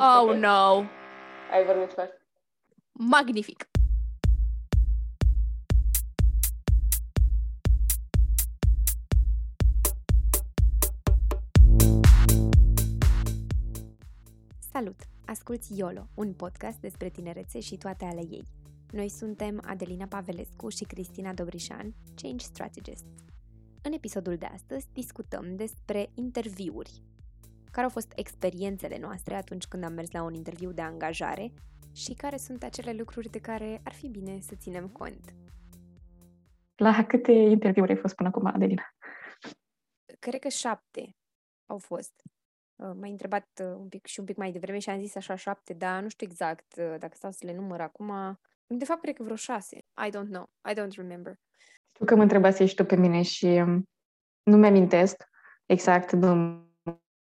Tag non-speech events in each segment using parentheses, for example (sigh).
Oh, okay. (laughs) no! Ai vorbit first. Magnific! Salut! Asculți YOLO, un podcast despre tinerețe și toate ale ei. Noi suntem Adelina Pavelescu și Cristina Dobrișan, Change Strategists. În episodul de astăzi discutăm despre interviuri, care au fost experiențele noastre atunci când am mers la un interviu de angajare și care sunt acele lucruri de care ar fi bine să ținem cont. La câte interviuri ai fost până acum, Adelina? Cred că șapte au fost. Uh, m-ai întrebat uh, un pic și un pic mai devreme și am zis așa șapte, dar nu știu exact uh, dacă stau să le număr acum. De fapt, cred că vreo șase. I don't know. I don't remember. Știu că mă întrebați și tu pe mine și um, nu mi-amintesc exact numărul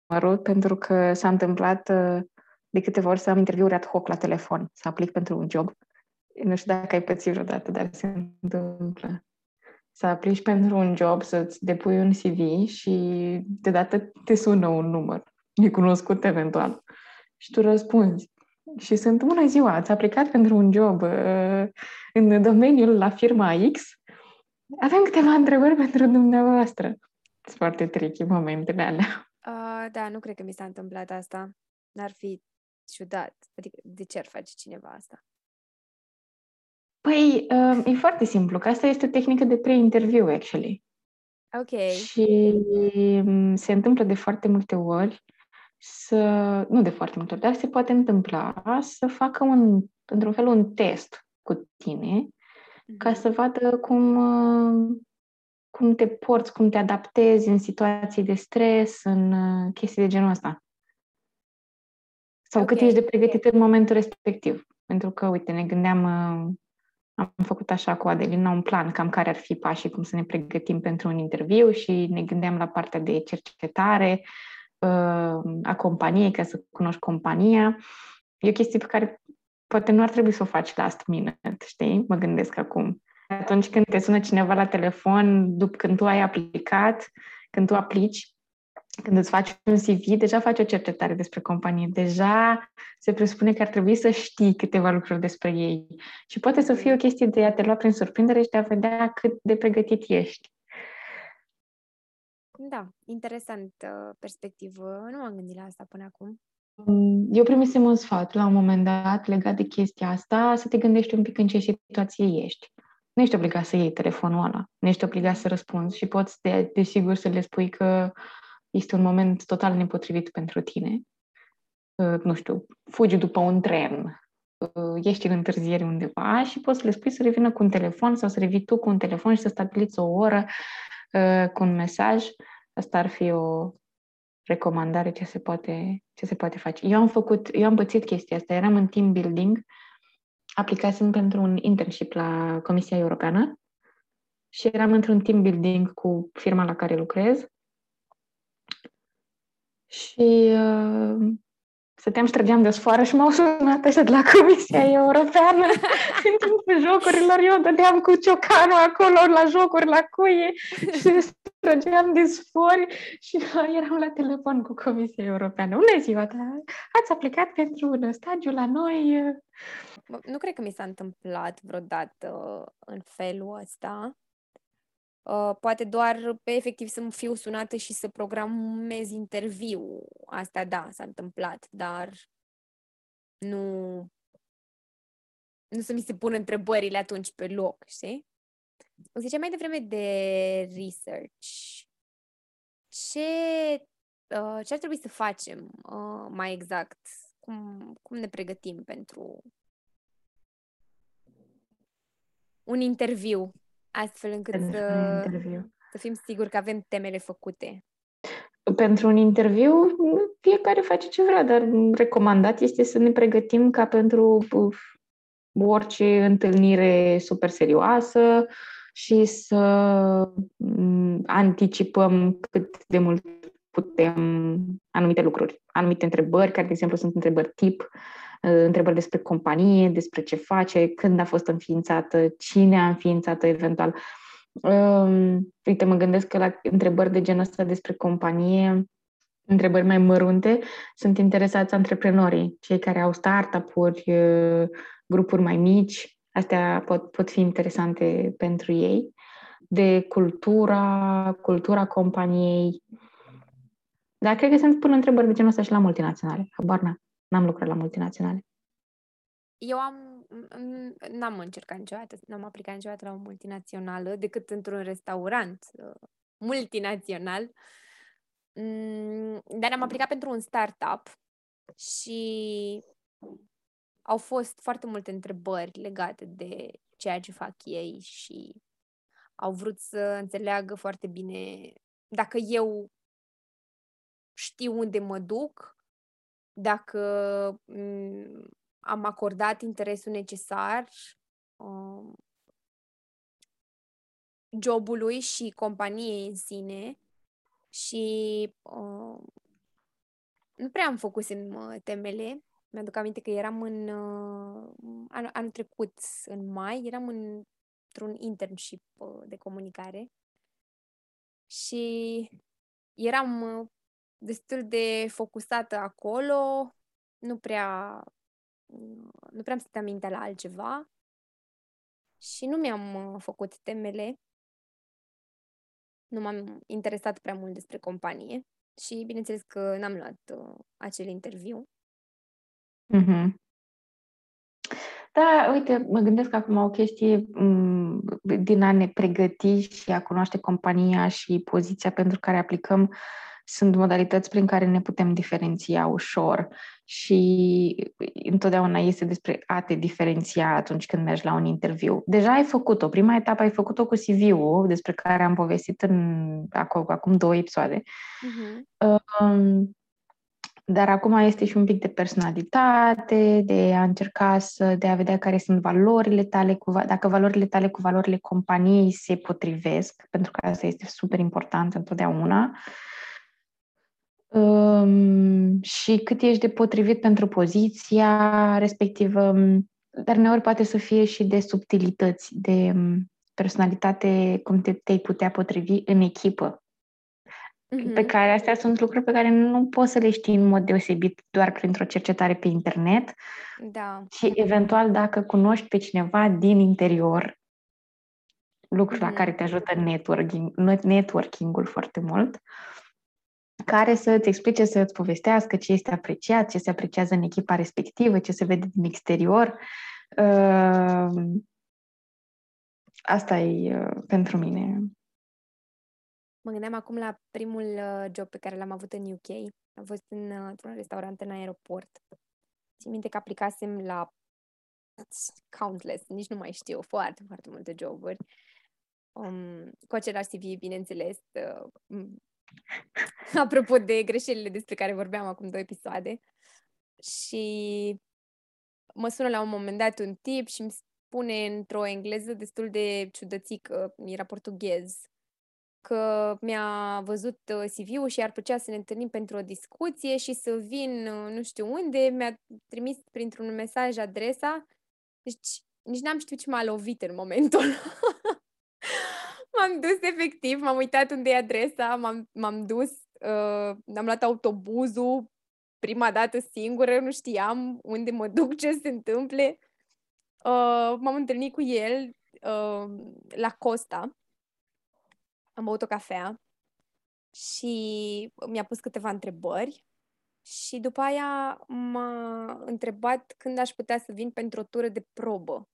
numărul pentru că s-a întâmplat uh, de câteva ori să am interviuri ad hoc la telefon, să aplic pentru un job. Nu știu dacă ai pățit vreodată, dar se întâmplă. Să aplici pentru un job, să-ți depui un CV și deodată te sună un număr necunoscut eventual și tu răspunzi. Și sunt bună ziua, ați aplicat pentru un job uh, în domeniul la firma X? Avem câteva întrebări pentru dumneavoastră. Sunt foarte tricky momentele alea. Uh, da, nu cred că mi s-a întâmplat asta. N-ar fi ciudat. Adică, de ce ar face cineva asta? Păi, uh, e foarte simplu, că asta este o tehnică de pre-interviu, actually. Ok. Și um, se întâmplă de foarte multe ori să, nu de foarte multe ori, dar se poate întâmpla să facă un, într-un fel, un test cu tine, mm-hmm. ca să vadă cum, uh, cum te porți, cum te adaptezi în situații de stres, în uh, chestii de genul ăsta. Sau okay. cât ești de pregătit în momentul respectiv. Pentru că, uite, ne gândeam, uh, am făcut așa cu Adelina un plan cam care ar fi pașii, cum să ne pregătim pentru un interviu și ne gândeam la partea de cercetare uh, a companiei, ca să cunoști compania. E o chestie pe care poate nu ar trebui să o faci last minute, știi? Mă gândesc acum. Atunci când te sună cineva la telefon, după când tu ai aplicat, când tu aplici, când îți faci un CV, deja faci o cercetare despre companie. Deja se presupune că ar trebui să știi câteva lucruri despre ei. Și poate să fie o chestie de a te lua prin surprindere și de a vedea cât de pregătit ești. Da, interesant uh, perspectivă. Nu m-am gândit la asta până acum. Eu primisem un sfat la un moment dat legat de chestia asta, să te gândești un pic în ce situație ești nu ești obligat să iei telefonul ăla, nu ești obligat să răspunzi și poți, de, desigur, să le spui că este un moment total nepotrivit pentru tine. Uh, nu știu, fugi după un tren, uh, ești în întârziere undeva și poți să le spui să revină cu un telefon sau să revii tu cu un telefon și să stabiliți o oră uh, cu un mesaj. Asta ar fi o recomandare ce se poate, ce se poate face. Eu am făcut, eu am pățit chestia asta, eram în team building aplicasem pentru un internship la Comisia Europeană și eram într-un team building cu firma la care lucrez. Și uh, stăteam și trăgeam de sfoară și m-au sunat așa de la Comisia Europeană (laughs) în timpul jocurilor. Eu dădeam cu ciocanul acolo la jocuri, la cuie (laughs) și trăgeam de sfori și (laughs) eram la telefon cu Comisia Europeană. Bună ziua, da? ați aplicat pentru un stagiu la noi? Nu cred că mi s-a întâmplat vreodată în felul ăsta. Uh, poate doar pe efectiv să fiu sunată și să programez interviu. Asta da, s-a întâmplat, dar nu, nu să mi se pună întrebările atunci pe loc, știi? O ziceam mai devreme de research. Ce, uh, ce ar trebui să facem uh, mai exact? Cum, cum ne pregătim pentru un interviu, astfel încât să, să fim siguri că avem temele făcute. Pentru un interviu, fiecare face ce vrea, dar recomandat este să ne pregătim ca pentru orice întâlnire super serioasă și să mm, anticipăm cât de mult putem anumite lucruri, anumite întrebări, care, de exemplu, sunt întrebări tip, Uh, întrebări despre companie, despre ce face, când a fost înființată, cine a înființat-o eventual. Um, uite, mă gândesc că la întrebări de genul ăsta despre companie întrebări mai mărunte, sunt interesați antreprenorii, cei care au startup-uri, grupuri mai mici, astea pot, pot fi interesante pentru ei, de cultura, cultura companiei. Dar cred că sunt până întrebări de genul ăsta și la multinaționale. Habar n N-am lucrat la multinaționale. Eu am, n-am încercat niciodată, n-am aplicat niciodată la o multinațională, decât într-un restaurant uh, multinațional. Mm, dar am aplicat pentru un startup și au fost foarte multe întrebări legate de ceea ce fac ei și au vrut să înțeleagă foarte bine dacă eu știu unde mă duc, dacă mm, am acordat interesul necesar uh, jobului și companiei în sine și uh, nu prea am făcut în uh, temele. Mi-aduc aminte că eram în uh, anul, anul trecut, în mai, eram în, într-un internship uh, de comunicare și eram uh, destul de focusată acolo, nu prea nu prea am stătea mintea la altceva și nu mi-am uh, făcut temele, nu m-am interesat prea mult despre companie și bineînțeles că n-am luat uh, acel interviu. Mm-hmm. Da, uite, mă gândesc acum o chestie m- mm, din a ne pregăti și a cunoaște compania și poziția pentru care aplicăm sunt modalități prin care ne putem diferenția ușor și întotdeauna este despre a te diferenția atunci când mergi la un interviu. Deja ai făcut-o. Prima etapă ai făcut-o cu CV-ul, despre care am povestit în, acum, acum două episoade. Uh-huh. Um, dar acum este și un pic de personalitate, de a încerca să, de a vedea care sunt valorile tale, cu, dacă valorile tale cu valorile companiei se potrivesc, pentru că asta este super important întotdeauna. Uh, um, și cât ești de potrivit pentru poziția respectivă, dar uneori poate să fie și de subtilități, de um, personalitate, cum te, te-ai putea potrivi în echipă. Mm-hmm. Pe care astea sunt lucruri pe care nu poți să le știi în mod deosebit doar printr-o cercetare pe internet. Da. Și eventual dacă cunoști pe cineva din interior, lucruri mm-hmm. la care te ajută networking, networking-ul foarte mult, uh, care să îți explice, să îți povestească ce este apreciat, ce se apreciază în echipa respectivă, ce se vede din exterior. Uh, asta e uh, pentru mine. Mă gândeam acum la primul uh, job pe care l-am avut în UK. Am fost în, într-un restaurant în aeroport. Țin minte că aplicasem la countless, nici nu mai știu, foarte, foarte multe joburi. Um, cu același CV, bineînțeles, uh, Apropo de greșelile despre care vorbeam acum două episoade. Și mă sună la un moment dat un tip și îmi spune într-o engleză destul de ciudățică, era portughez, că mi-a văzut uh, CV-ul și ar plăcea să ne întâlnim pentru o discuție și să vin uh, nu știu unde, mi-a trimis printr-un mesaj adresa, deci nici n-am știut ce m-a lovit în momentul M-am dus efectiv, m-am uitat unde e adresa, m-am, m-am dus, uh, am luat autobuzul prima dată singură, nu știam unde mă duc, ce se întâmple. Uh, m-am întâlnit cu el uh, la Costa, am băut o cafea și mi-a pus câteva întrebări și după aia m-a întrebat când aș putea să vin pentru o tură de probă.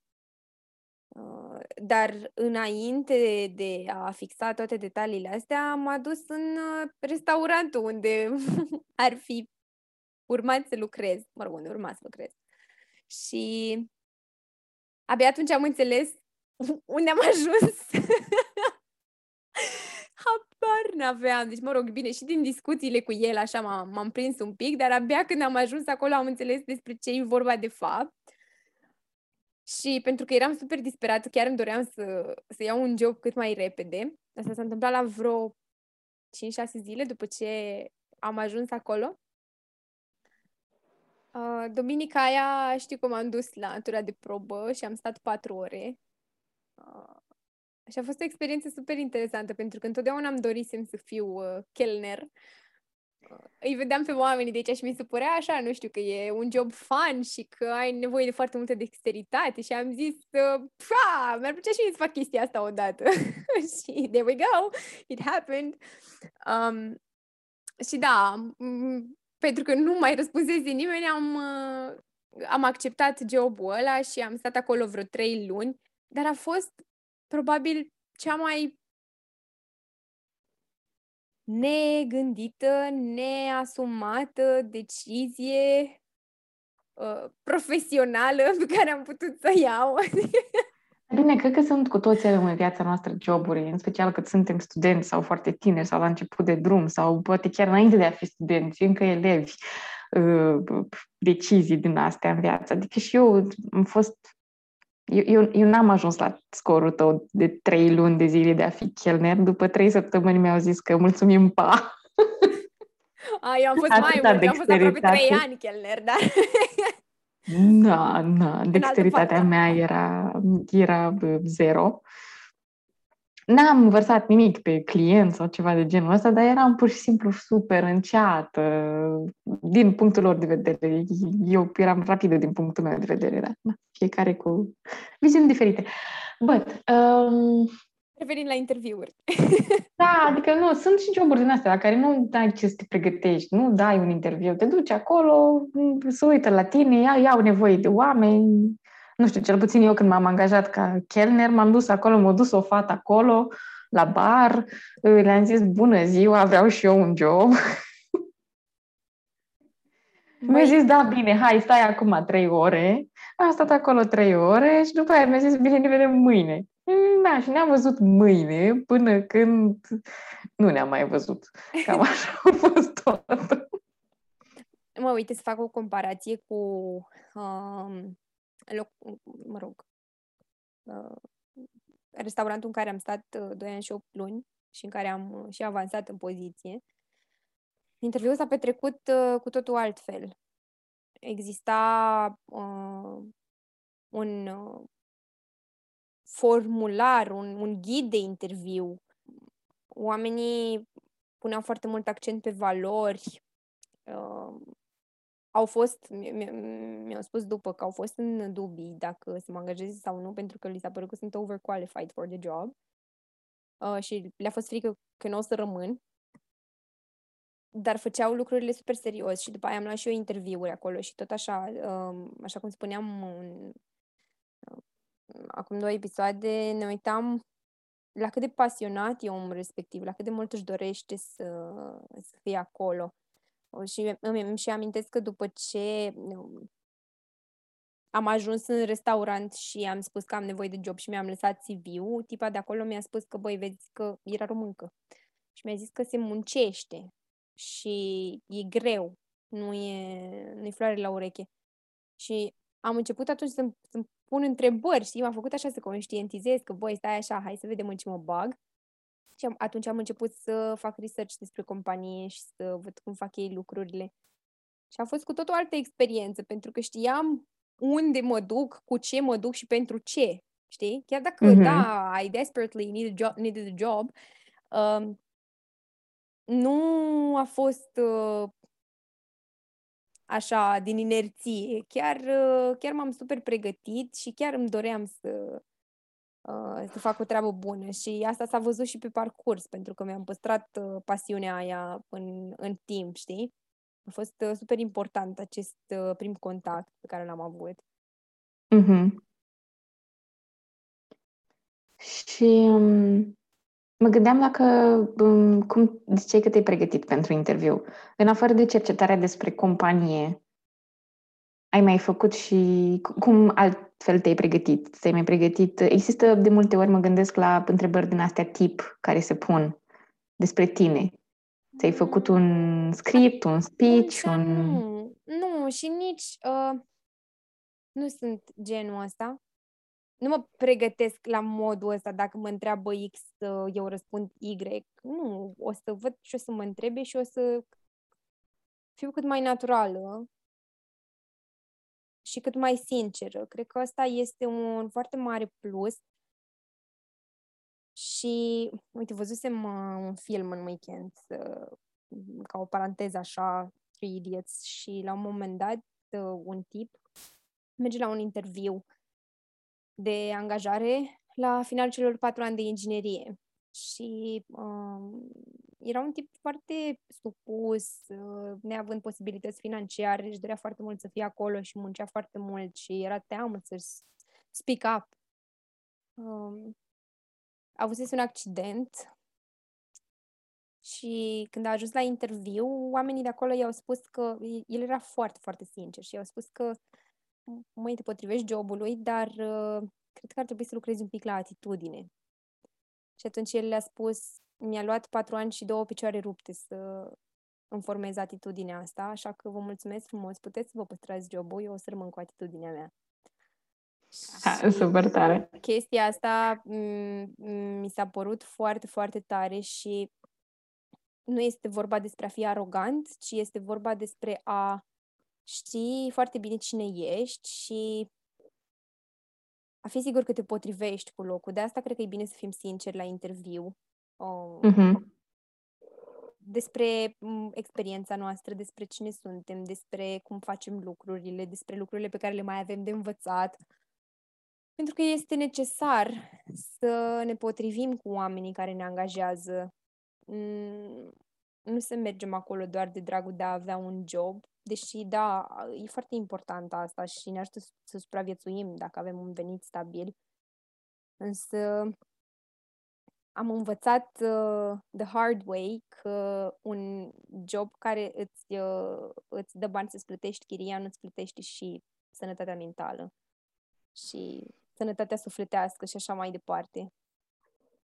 Uh, dar înainte de a fixa toate detaliile astea, m-a dus în uh, restaurantul unde (laughs) ar fi urmat să lucrez. Mă rog, unde urma să lucrez. Și abia atunci am înțeles (laughs) unde am ajuns. (laughs) Habar n-aveam. Deci, mă rog, bine, și din discuțiile cu el așa m-am, m-am prins un pic, dar abia când am ajuns acolo am înțeles despre ce e vorba de fapt. Și pentru că eram super disperată, chiar îmi doream să, să iau un job cât mai repede. Asta s-a întâmplat la vreo 5-6 zile după ce am ajuns acolo. Uh, duminica aia știu cum am dus la tura de probă și am stat 4 ore. Uh, și a fost o experiență super interesantă pentru că întotdeauna am dorit să fiu uh, chelner îi vedeam pe oamenii de aici și mi se părea așa, nu știu, că e un job fun și că ai nevoie de foarte multă dexteritate și am zis, pa, mi-ar plăcea și să fac chestia asta odată. (laughs) și there we go, it happened. Um, și da, pentru că nu mai răspunsese nimeni, am, uh, am acceptat jobul ăla și am stat acolo vreo trei luni, dar a fost probabil cea mai negândită, neasumată decizie uh, profesională pe care am putut să iau. (laughs) Bine, cred că sunt cu toți avem în viața noastră joburi, în special că suntem studenți sau foarte tineri sau la început de drum sau poate chiar înainte de a fi studenți, încă elevi, uh, decizii din astea în viață. Adică și eu am fost eu, eu, eu n-am ajuns la scorul tău de trei luni de zile de a fi chelner. După trei săptămâni mi-au zis că mulțumim, pa! (laughs) A, eu am fost mai mult, eu am fost aproape trei ani chelner, dar... Na, na, dexteritatea mea era, era zero. N-am vărsat nimic pe client sau ceva de genul ăsta, dar eram pur și simplu super înceată din punctul lor de vedere. Eu eram rapidă din punctul meu de vedere, dar na, fiecare cu viziuni diferite. But, um, Revenind la interviuri. (laughs) da, adică nu, sunt și joburi din astea la care nu dai ce să te pregătești, nu dai un interviu, te duci acolo, se uită la tine, iau, iau nevoie de oameni, nu știu, cel puțin eu când m-am angajat ca chelner, m-am dus acolo, m-a dus o fată acolo, la bar, le-am zis, bună ziua, vreau și eu un job. Mi-a zis, da, bine, hai, stai acum trei ore. Am stat acolo trei ore și după aia mi-a zis, bine, ne vedem mâine. Da, și ne-am văzut mâine până când nu ne-am mai văzut. Cam (laughs) așa a fost tot. Mă, uite să fac o comparație cu um, loc, mă rog, uh, restaurantul în care am stat uh, 2 ani și 8 luni și în care am uh, și avansat în poziție. Interviul s-a petrecut uh, cu totul altfel. Exista uh, un uh, formular, un, un ghid de interviu. Oamenii puneau foarte mult accent pe valori, uh, au fost, mi-au spus după că au fost în dubii dacă să mă angajeze sau nu, pentru că li s-a părut că sunt overqualified for the job uh, și le-a fost frică că nu o să rămân. Dar făceau lucrurile super serios și după aia am luat și eu interviuri acolo și tot așa, uh, așa cum spuneam în, uh, acum două episoade, ne uitam la cât de pasionat e omul respectiv, la cât de mult își dorește să, să fie acolo. Și îmi, îmi și amintesc că după ce um, am ajuns în restaurant și am spus că am nevoie de job și mi-am lăsat CV-ul, tipa de acolo mi-a spus că, băi, vezi că era româncă. Și mi-a zis că se muncește și e greu, nu e, nu e floare la ureche. Și am început atunci să-mi, să pun întrebări, și M-a făcut așa să conștientizez că, băi, stai așa, hai să vedem în ce mă bag. Și am, atunci am început să fac research despre companie și să văd cum fac ei lucrurile. Și a fost cu tot o altă experiență, pentru că știam unde mă duc, cu ce mă duc și pentru ce. Știi? Chiar dacă, mm-hmm. da, I desperately need a job, needed a job, um, nu a fost uh, așa, din inerție. Chiar, uh, chiar m-am super pregătit și chiar îmi doream să, uh, să fac o treabă bună și asta s-a văzut și pe parcurs, pentru că mi-am păstrat uh, pasiunea aia în, în timp, știi? A fost uh, super important acest uh, prim contact pe care l-am avut. Mm-hmm. Și um, mă gândeam dacă, um, cum ziceai că te-ai pregătit pentru interviu. În afară de cercetarea despre companie, ai mai făcut și cum altfel te-ai pregătit? Te-ai mai pregătit? Există de multe ori, mă gândesc la întrebări din astea tip care se pun despre tine. Ți-ai făcut un script, un speech, un... Nu, nu, și nici uh, nu sunt genul ăsta. Nu mă pregătesc la modul ăsta, dacă mă întreabă X, eu răspund Y. Nu, o să văd și o să mă întrebe și o să fiu cât mai naturală și cât mai sinceră. Cred că asta este un foarte mare plus. Și, uite, văzusem uh, un film în weekend uh, ca o paranteză așa, Three Idiots, și la un moment dat uh, un tip merge la un interviu de angajare la finalul celor patru ani de inginerie. Și uh, era un tip foarte supus, uh, neavând posibilități financiare, își dorea foarte mult să fie acolo și muncea foarte mult și era teamă să speak up. Um, a avut un accident și când a ajuns la interviu, oamenii de acolo i-au spus că el era foarte, foarte sincer și i-au spus că măi, te potrivești jobului, dar uh, cred că ar trebui să lucrezi un pic la atitudine. Și atunci el le-a spus, mi-a luat patru ani și două picioare rupte să îmi formez atitudinea asta, așa că vă mulțumesc frumos, puteți să vă păstrați jobul, eu o să rămân cu atitudinea mea. Ha, super tare. Chestia asta mi s-a părut foarte, foarte tare și nu este vorba despre a fi arogant, ci este vorba despre a ști foarte bine cine ești și a fi sigur că te potrivești cu locul. De asta cred că e bine să fim sinceri la interviu. Um, uh-huh. Despre experiența noastră, despre cine suntem, despre cum facem lucrurile, despre lucrurile pe care le mai avem de învățat. Pentru că este necesar să ne potrivim cu oamenii care ne angajează. Nu să mergem acolo doar de dragul de a avea un job, deși, da, e foarte important asta și ne ajută să supraviețuim dacă avem un venit stabil. Însă am învățat uh, the hard way că un job care îți, uh, îți dă bani să-ți plătești chiria, nu îți plătește și sănătatea mentală și sănătatea sufletească și așa mai departe.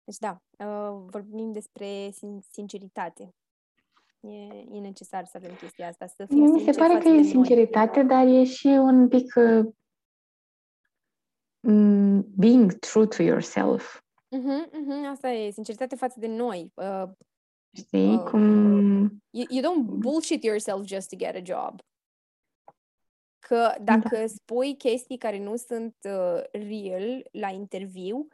Deci da, uh, vorbim despre sin- sinceritate. E, e necesar să avem chestia asta, să fim Mi se pare că e sinceritate, noi. dar e și un pic uh, being true to yourself. Uh-huh, uh-huh, asta e, sinceritate față de noi. Uh, Știi, uh, cum... You, you don't bullshit yourself just to get a job. Că dacă da. spui chestii care nu sunt uh, real la interviu,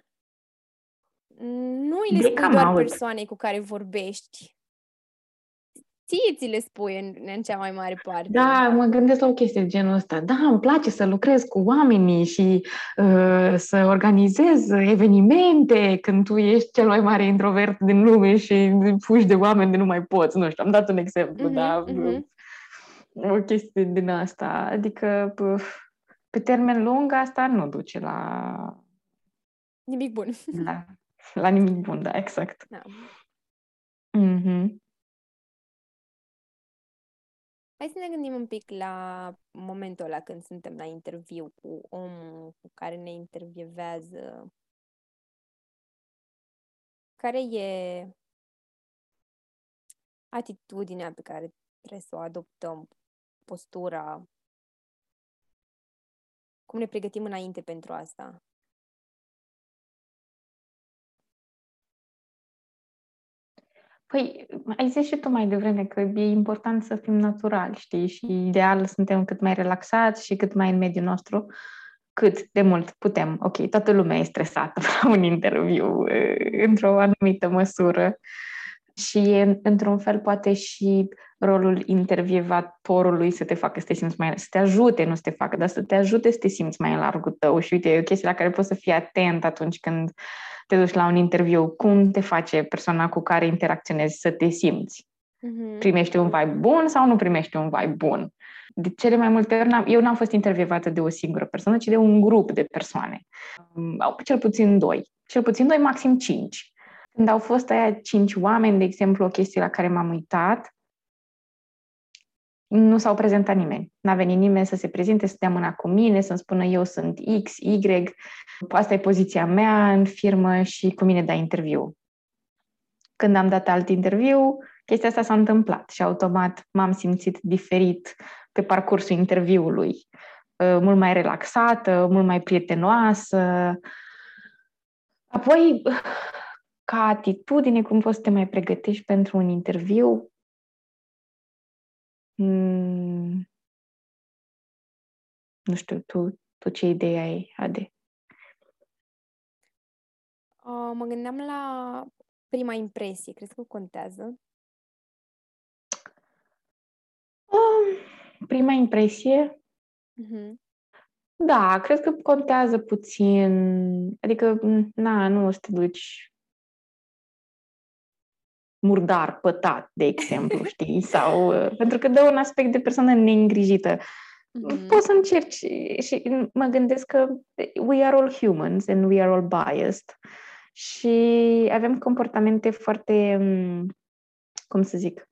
nu îi le spui doar persoanei cu care vorbești, ție ți le spui în, în cea mai mare parte. Da, mă gândesc la o chestie de genul ăsta. Da, îmi place să lucrez cu oamenii și uh, să organizez evenimente când tu ești cel mai mare introvert din lume și fugi de oameni de nu mai poți. Nu știu, am dat un exemplu, uh-huh, da? Uh-huh. O chestie din asta. Adică, pe termen lung, asta nu duce la... Nimic bun. La, la nimic bun, da, exact. Da. Mm-hmm. Hai să ne gândim un pic la momentul ăla când suntem la interviu cu omul cu care ne intervievează. Care e atitudinea pe care trebuie să o adoptăm, postura, cum ne pregătim înainte pentru asta? Păi, ai zis și tu mai devreme că e important să fim naturali, știi? Și ideal suntem cât mai relaxați și cât mai în mediul nostru, cât de mult putem. Ok, toată lumea e stresată (laughs) la un interviu, într-o anumită măsură. Și, într-un fel, poate și rolul intervievatorului să te facă să te simți mai... să te ajute, nu să te facă, dar să te ajute să te simți mai în largul tău. Și uite, e o chestie la care poți să fii atent atunci când te duci la un interviu, cum te face persoana cu care interacționezi să te simți. Uh-huh. Primești un vibe bun sau nu primești un vibe bun? De cele mai multe ori, n-am, eu n-am fost intervievată de o singură persoană, ci de un grup de persoane. Au cel puțin doi. Cel puțin doi, maxim cinci. Când au fost aia cinci oameni, de exemplu, o chestie la care m-am uitat, nu s-au prezentat nimeni. N-a venit nimeni să se prezinte, să dea mâna cu mine, să-mi spună eu sunt X, Y, asta e poziția mea în firmă și cu mine da interviu. Când am dat alt interviu, chestia asta s-a întâmplat și automat m-am simțit diferit pe parcursul interviului. Uh, mult mai relaxată, mult mai prietenoasă. Apoi, ca atitudine, cum poți să te mai pregătești pentru un interviu, Mm, nu știu, tu, tu ce idee ai, Ade? Uh, mă gândeam la prima impresie. Crezi că contează? Prima impresie? Mm-hmm. Da, cred că contează puțin. Adică, na, nu o să te duci murdar, pătat, de exemplu, (laughs) știi? Sau, uh, pentru că dă un aspect de persoană neîngrijită. Mm-hmm. Poți să încerci și mă gândesc că we are all humans and we are all biased și avem comportamente foarte, mm, cum să zic,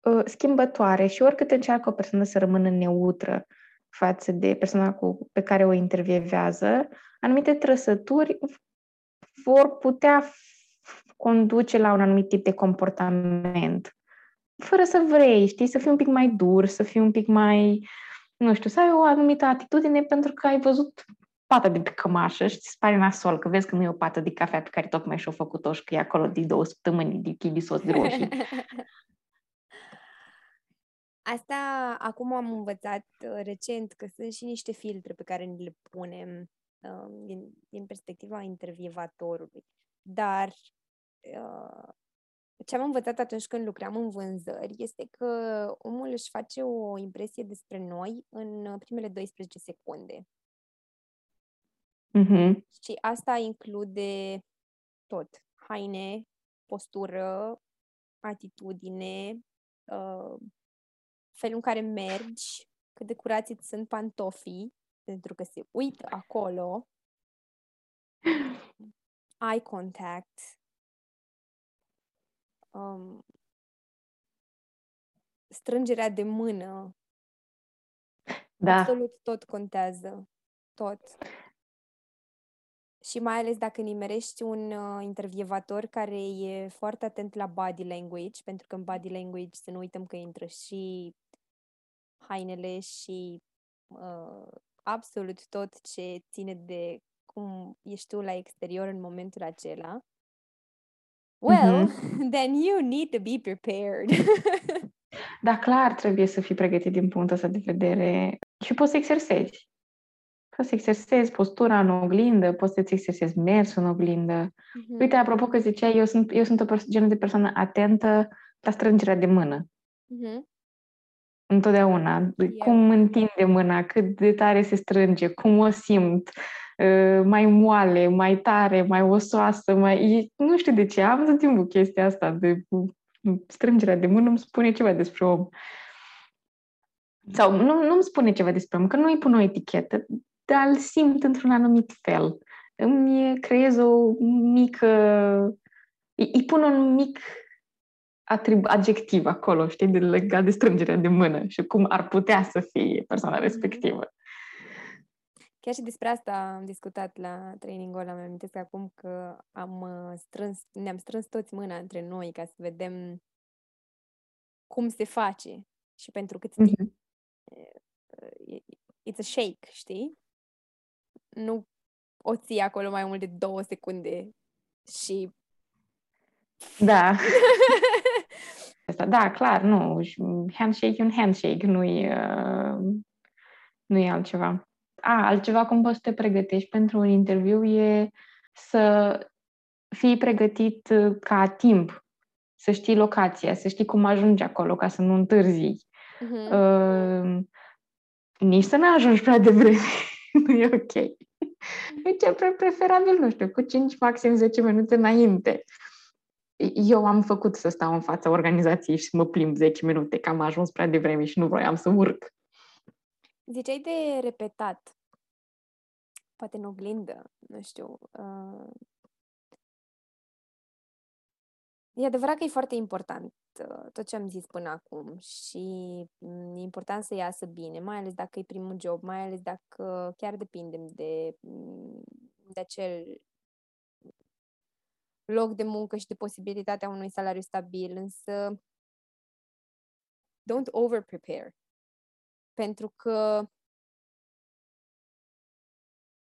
uh, schimbătoare și oricât încearcă o persoană să rămână neutră față de persoana cu, pe care o intervievează, anumite trăsături vor putea conduce la un anumit tip de comportament. Fără să vrei, știi, să fii un pic mai dur, să fii un pic mai, nu știu, să ai o anumită atitudine pentru că ai văzut pata de pe cămașă și ți se pare nasol că vezi că nu e o pată de cafea pe care tocmai și-o făcut-o și că e acolo de două săptămâni de kiwi sos de roșii. (laughs) Asta acum am învățat uh, recent că sunt și niște filtre pe care ni le punem uh, din, din perspectiva intervievatorului. Dar uh, ce am învățat atunci când lucram în vânzări este că omul își face o impresie despre noi în primele 12 secunde. Mm-hmm. Și asta include tot. Haine, postură, atitudine, uh, felul în care mergi, cât de curați sunt pantofii, pentru că se uită acolo. (laughs) Eye contact. Um, strângerea de mână. Da. Absolut tot contează. Tot. Și mai ales dacă nimerești un uh, intervievator care e foarte atent la body language, pentru că în body language să nu uităm că intră și hainele și uh, absolut tot ce ține de cum ești tu la exterior în momentul acela. Well, mm-hmm. (laughs) then you need to be prepared. (laughs) da, clar, trebuie să fii pregătit din punctul ăsta de vedere și poți să exersezi. Poți să exersezi postura în oglindă, poți să-ți exersezi mersul în oglindă. Mm-hmm. Uite, apropo că ziceai, eu sunt, eu sunt o perso- genul de persoană atentă la strângerea de mână. Mm-hmm. Întotdeauna. Yeah. Cum întinde mâna, cât de tare se strânge, cum o simt, uh, mai moale, mai tare, mai osoasă, mai... Nu știu de ce, am tot timpul chestia asta de strângerea de mână îmi spune ceva despre om. Sau nu, nu îmi spune ceva despre om, că nu îi pun o etichetă, dar îl simt într-un anumit fel. Îmi creez o mică... Îi pun un mic atrib- adjectiv acolo, știi, de legat de strângerea de mână și cum ar putea să fie persoana mm-hmm. respectivă. Chiar și despre asta am discutat la trainingul ăla. Mi-am acum că am uh, strâns, ne-am strâns toți mâna între noi ca să vedem cum se face și pentru cât timp. Mm-hmm. It's a shake, știi? Nu o ții acolo mai mult de două secunde și... Da. Asta, da, clar, nu. Handshake e un handshake, nu e, uh, nu e altceva. A, altceva cum poți să te pregătești pentru un interviu e să fii pregătit uh, ca timp, să știi locația, să știi cum ajungi acolo ca să nu întârzi. Uh-huh. Uh, nici să nu ajungi prea devreme. (laughs) nu e ok. Deci e preferabil, nu știu, cu 5, maxim 10 minute înainte eu am făcut să stau în fața organizației și să mă plimb 10 minute, că am ajuns prea devreme și nu vroiam să urc. Ziceai de repetat, poate în oglindă, nu știu. Uh... E adevărat că e foarte important uh, tot ce am zis până acum și mm, e important să iasă bine, mai ales dacă e primul job, mai ales dacă chiar depindem de, mm, de acel loc de muncă și de posibilitatea unui salariu stabil, însă don't over-prepare. Pentru că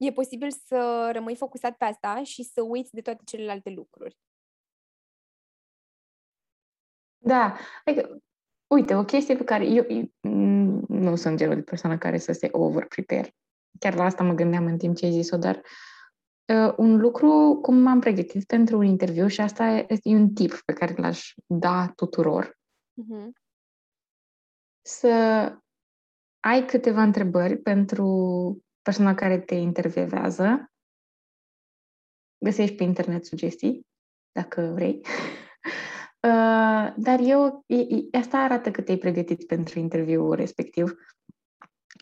e posibil să rămâi focusat pe asta și să uiți de toate celelalte lucruri. Da, adică, uite, o chestie pe care eu, eu nu sunt genul de persoană care să se over-prepare. Chiar la asta mă gândeam în timp ce ai zis-o, dar Uh, un lucru, cum m-am pregătit pentru un interviu și asta este un tip pe care l-aș da tuturor. Uh-huh. Să ai câteva întrebări pentru persoana care te intervievează. Găsești pe internet sugestii, dacă vrei. (laughs) Uh, dar eu, asta arată că te-ai pregătit pentru interviul respectiv,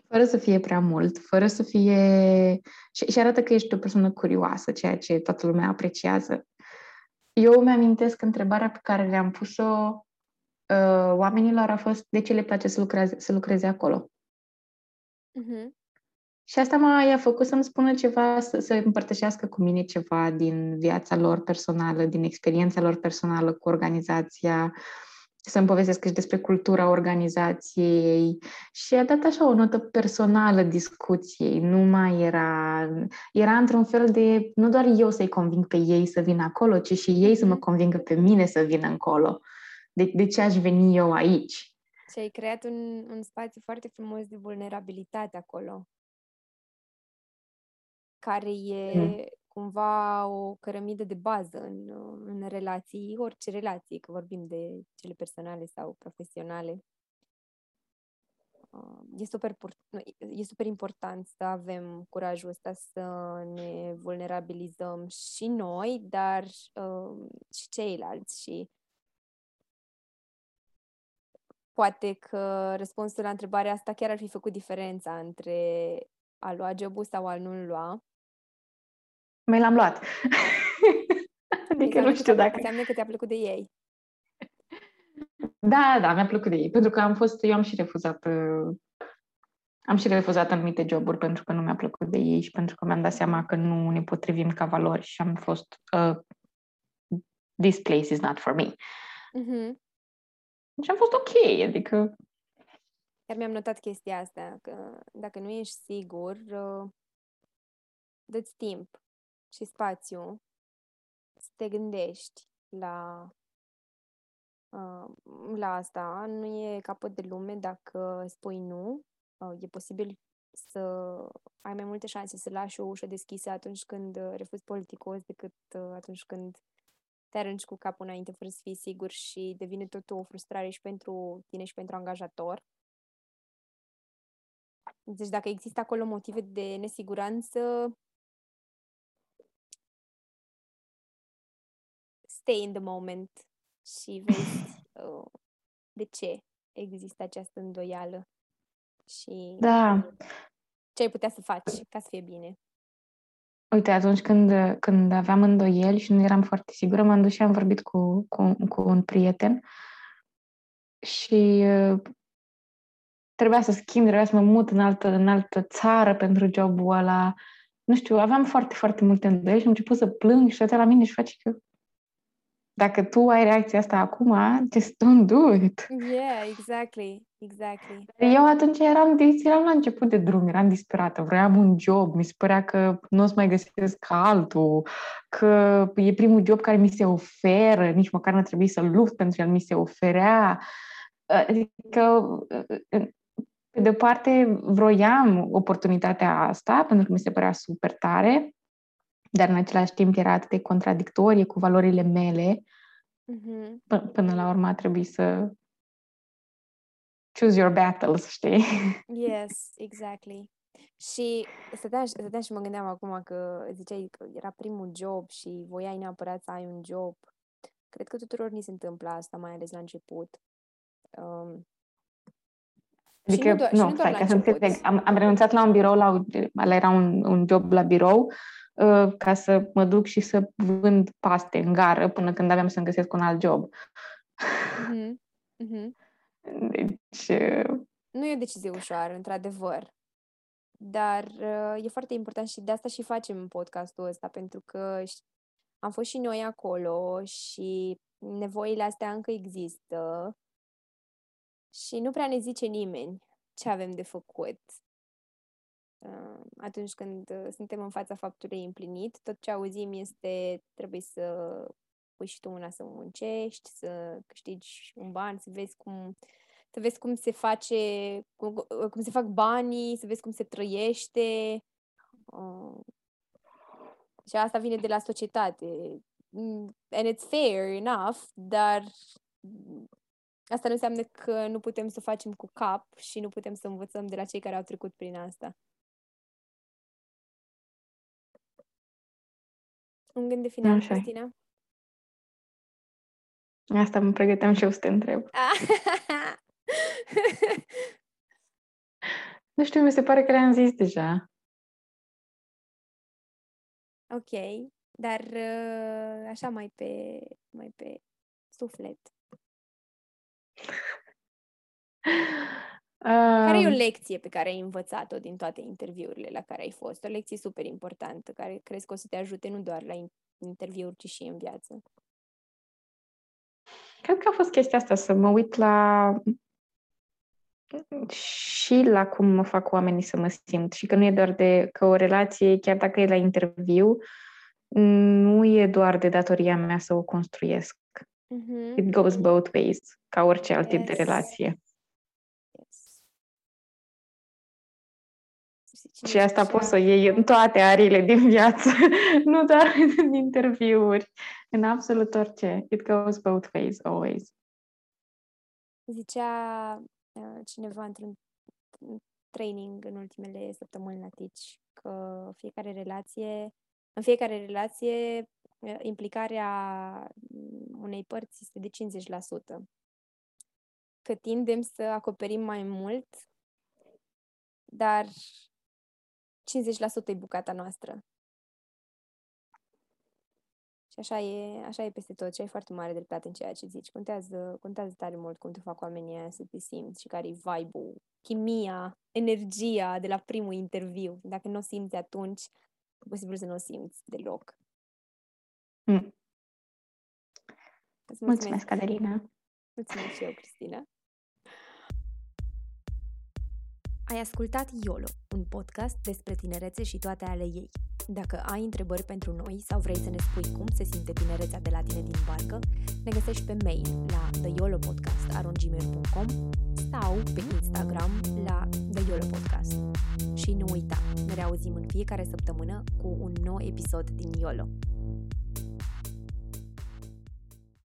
fără să fie prea mult, fără să fie... Și, și arată că ești o persoană curioasă, ceea ce toată lumea apreciază. Eu mi-amintesc întrebarea pe care le-am pus-o uh, oamenilor a fost de ce le place să lucreze, să lucreze acolo. Uh-huh. Și asta m-a făcut să-mi spună ceva, să, să împărtășească cu mine ceva din viața lor personală, din experiența lor personală cu organizația, să-mi povestesc și despre cultura organizației și a dat așa o notă personală discuției. Nu mai era... Era într-un fel de... Nu doar eu să-i conving pe ei să vină acolo, ci și ei să mă convingă pe mine să vină încolo. De, de ce aș veni eu aici? Și ai creat un, un spațiu foarte frumos de vulnerabilitate acolo care e mm. cumva o cărămidă de bază în, în relații, orice relații, că vorbim de cele personale sau profesionale. Uh, e super, e super important să avem curajul ăsta să ne vulnerabilizăm și noi, dar uh, și ceilalți și poate că răspunsul la întrebarea asta chiar ar fi făcut diferența între a lua jobul sau a nu-l lua. Mai l-am luat. (laughs) adică nu știu dacă... Înseamnă că ți-a plăcut de ei. Da, da, mi-a plăcut de ei. Pentru că am fost, eu am și refuzat uh, am și refuzat anumite joburi pentru că nu mi-a plăcut de ei și pentru că mi-am dat seama că nu ne potrivim ca valori și am fost uh, this place is not for me. Mm-hmm. Și am fost ok, adică... Chiar mi-am notat chestia asta, că dacă nu ești sigur, uh, dă-ți timp și spațiu să te gândești la, uh, la asta. Nu e capăt de lume dacă spui nu. Uh, e posibil să ai mai multe șanse să lași o ușă deschisă atunci când refuzi politicos decât uh, atunci când te arunci cu capul înainte fără să fii sigur și devine totul o frustrare și pentru tine și pentru angajator. Deci dacă există acolo motive de nesiguranță, stay in the moment și vezi (laughs) uh, de ce există această îndoială și da. ce ai putea să faci ca să fie bine. Uite, atunci când, când aveam îndoieli și nu eram foarte sigură, m-am dus și am vorbit cu, cu, cu un prieten și uh, trebuia să schimb, trebuia să mă mut în altă, în altă țară pentru jobul ăla. Nu știu, aveam foarte, foarte multe îndoieli și am început să plâng și la mine și face că dacă tu ai reacția asta acum, just don't do it. Yeah, exactly, exactly. Eu atunci eram, eram la început de drum, eram disperată, vreau un job, mi se părea că nu o să mai găsesc altul, că e primul job care mi se oferă, nici măcar nu trebuie să lupt pentru el, mi se oferea. Adică, pe de parte, vroiam oportunitatea asta, pentru că mi se părea super tare, dar în același timp era atât de contradictorie cu valorile mele, mm-hmm. p- până la urmă a trebuit să choose your battles, știi? (laughs) Yes, exactly. Și stăteam, stăteam și mă gândeam acum că ziceai că era primul job și voiai neapărat să ai un job. Cred că tuturor ni se întâmplă asta, mai ales la început. Um, Adică, nu, nu, nu stai, ca să înțeleg. Am, am renunțat la un birou, la, la era un, un job la birou Uh, ca să mă duc și să vând paste în gară până când aveam să-mi găsesc un alt job. Mm-hmm. Mm-hmm. Deci... Uh, nu e o decizie ușoară, într-adevăr. Dar uh, e foarte important și de asta și facem podcastul ăsta, pentru că am fost și noi acolo și nevoile astea încă există și nu prea ne zice nimeni ce avem de făcut atunci când uh, suntem în fața faptului împlinit, tot ce auzim este trebuie să pui și tu una să muncești, să câștigi un ban, să vezi cum să vezi cum se face, cum, uh, cum se fac banii, să vezi cum se trăiește. Uh, și asta vine de la societate. Mm, and it's fair enough, dar Asta nu înseamnă că nu putem să facem cu cap și nu putem să învățăm de la cei care au trecut prin asta. Un gând de final, Așa e. Cristina? Asta mă pregăteam și eu să te întreb. (laughs) Nu știu, mi se pare că le-am zis deja. ok, dar uh, așa mai pe, mai pe suflet. (laughs) Care e o Um, lecție pe care ai învățat-o din toate interviurile la care ai fost? O lecție super importantă, care crezi că o să te ajute nu doar la in- interviuri, ci și în viață. Cred că a fost chestia asta, să mă uit la și la cum mă fac oamenii să mă simt și că nu e doar de că o relație, chiar dacă e la interviu, nu e doar de datoria mea să o construiesc. Mm-hmm. It goes both ways, ca orice alt tip de Yes. relație. Și asta așa- poți să o iei în toate ariile din viață, (laughs) nu doar în interviuri, în absolut orice. It goes both ways, always. Zicea uh, cineva într-un training în ultimele săptămâni la Teach că fiecare relație, în fiecare relație, uh, implicarea mm, unei părți este de 50%. Că tindem să acoperim mai mult, dar 50% e bucata noastră. Și așa e, așa e peste tot și ai foarte mare dreptate în ceea ce zici. Contează, contează tare mult cum te fac oamenii aia să te simți și care e vibe-ul, chimia, energia de la primul interviu. Dacă nu o simți atunci, e posibil să nu o simți deloc. Mm. Îți Mulțumesc, Adelina. Mulțumesc și eu, Cristina. Ai ascultat YOLO, un podcast despre tinerețe și toate ale ei. Dacă ai întrebări pentru noi sau vrei să ne spui cum se simte tinerețea de la tine din barcă, ne găsești pe mail la theyolopodcast.gmail.com sau pe Instagram la The YOLO Podcast. Și nu uita, ne reauzim în fiecare săptămână cu un nou episod din YOLO.